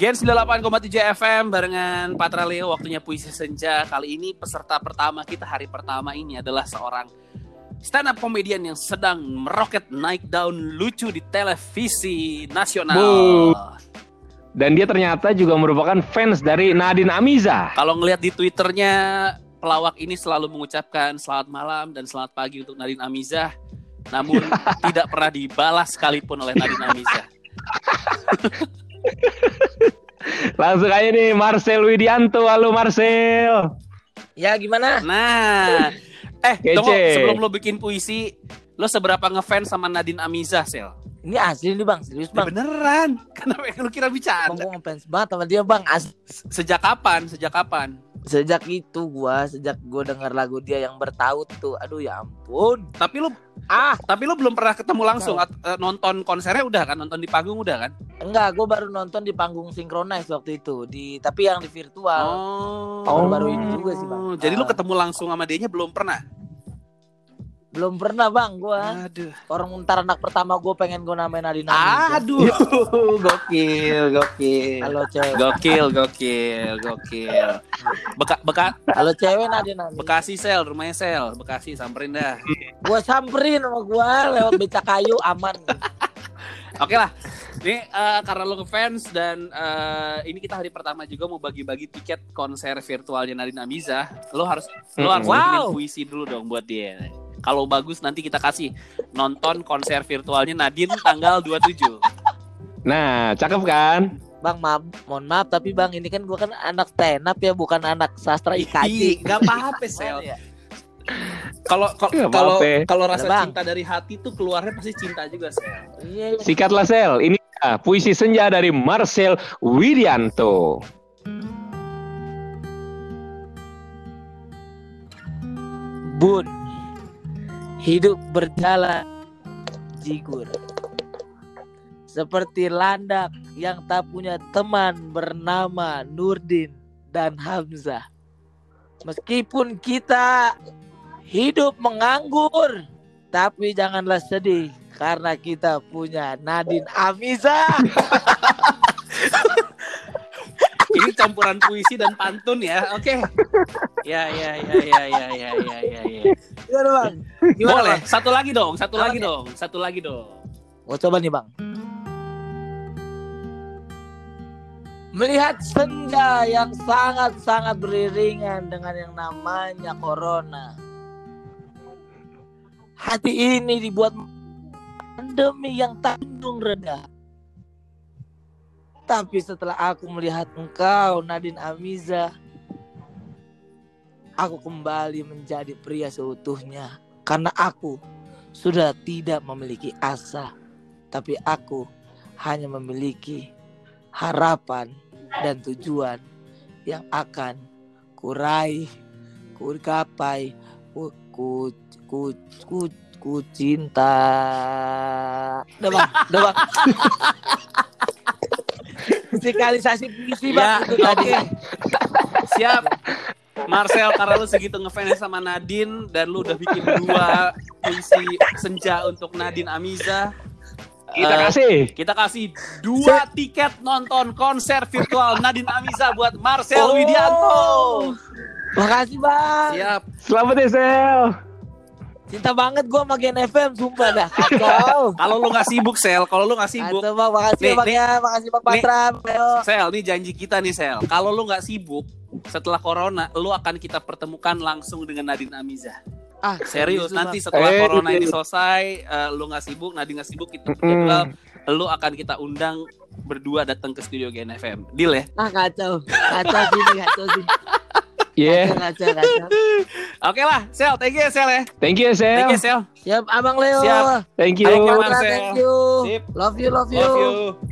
Gen 98,7 FM barengan Patra Leo waktunya puisi senja. Kali ini peserta pertama kita hari pertama ini adalah seorang stand up komedian yang sedang meroket naik daun lucu di televisi nasional. Dan dia ternyata juga merupakan fans dari Nadine Amiza. Kalau ngelihat di Twitternya pelawak ini selalu mengucapkan selamat malam dan selamat pagi untuk Nadine Amiza, namun tidak pernah dibalas sekalipun oleh Nadine Amiza. Langsung aja nih Marcel Widianto. Halo Marcel. Ya gimana? Nah, eh Kece. tunggu sebelum lo bikin puisi, lo seberapa ngefans sama Nadine Amiza, Sel? Ini asli nih bang, serius Ya bang. beneran. Kenapa lo kira Bang bercanda? gue ngefans banget sama dia bang. Asli. Sejak kapan? Sejak kapan? Sejak itu gua, sejak gua dengar lagu dia yang bertaut tuh, aduh ya ampun. Tapi lo Ah, tapi lo belum pernah ketemu langsung eh, nonton konsernya udah kan? Nonton di panggung udah kan? Enggak, gua baru nonton di panggung Synchronize waktu itu, di tapi yang di virtual. Oh. Baru-baru ini juga sih, Bang. Jadi lo Ah. ketemu langsung sama dia belum pernah? Belum pernah bang, gua. Aduh. Orang ntar anak pertama gua pengen gua namain Amiza. Aduh. gokil, gokil. Halo cewek, Gokil, gokil, gokil. Beka, beka, halo cewek Nadine Amiza. Bekasi sel, rumahnya sel, Bekasi samperin dah. Gua samperin sama gua lewat beca kayu aman. Oke lah. Ini eh, karena lo ngefans dan eh, ini kita hari pertama juga mau bagi-bagi tiket konser virtualnya Nadine Amiza. Lo harus lo Mm-mm. harus Wow. puisi dulu dong buat dia. Kalau bagus nanti kita kasih nonton konser virtualnya Nadine tanggal 27. Nah, cakep kan? Bang maaf, mohon maaf tapi bang ini kan gua kan anak stand up ya bukan anak sastra IKJ. nggak apa-apa sel. Ya. Kalau kalau kalau rasa Bang. cinta dari hati tuh keluarnya pasti cinta juga sel. Iya, iya. Sikatlah Sel. Ini puisi senja dari Marcel Widianto. Bun, hidup berjalan jigur. Seperti landak yang tak punya teman bernama Nurdin dan Hamzah. Meskipun kita hidup menganggur, tapi janganlah sedih karena kita punya Nadine Amiza. Ini campuran puisi dan pantun ya. Oke. Ya ya ya ya ya ya ya ya. ya. Gimana bang? Gimana Boleh. bang? Satu lagi dong, satu Apa lagi nih? dong, satu lagi dong. Mau coba nih bang. Melihat senja yang sangat-sangat beriringan dengan yang namanya corona. Hati ini dibuat pandemi yang tak kunjung reda. Tapi setelah aku melihat engkau Nadine Amiza, aku kembali menjadi pria seutuhnya karena aku sudah tidak memiliki asa tapi aku hanya memiliki harapan dan tujuan yang akan kurai, ku gapai, ku ku ku ku, ku cinta. Udah bang, udah bang. Musikalisasi puisi Ya, bang itu tadi. oke. Siap. Marcel karena lu segitu ngefans sama Nadine dan lu udah bikin dua puisi senja untuk Nadine Amiza. Kita Eh, kasih. Kita kasih dua tiket nonton konser virtual Nadine Amiza buat Marcel Oh. Widianto. Makasih bang. Siap. Selamat ya Sel. Cinta banget gua sama Gen FM sumpah dah. Kacau. Kalau lu nggak sibuk Sel, kalau lu nggak sibuk, Kacau bang, makasih Nih, ya bang nih. ya, makasih bang Nih. Patra. Sel, ini janji kita nih Sel. Kalau lu nggak sibuk setelah corona, lu akan kita pertemukan langsung dengan Nadine Amiza. Ah, Serius, Bang. nanti setelah Eh, corona ini selesai, eh, lu nggak sibuk, Nadine nggak sibuk, kita jadwal, lu akan kita undang berdua datang ke studio GNFM. Deal ya? Ah kacau, kacau sih, kacau sih. Yeah. Oke lah, Sel, thank you ya, Sel ya. Thank you Sel. Thank you Sel. Siap, Abang Leo. Siap. Thank you. Thank you, Patra, Marcel. thank you. Sip. Love you, love you. Love you.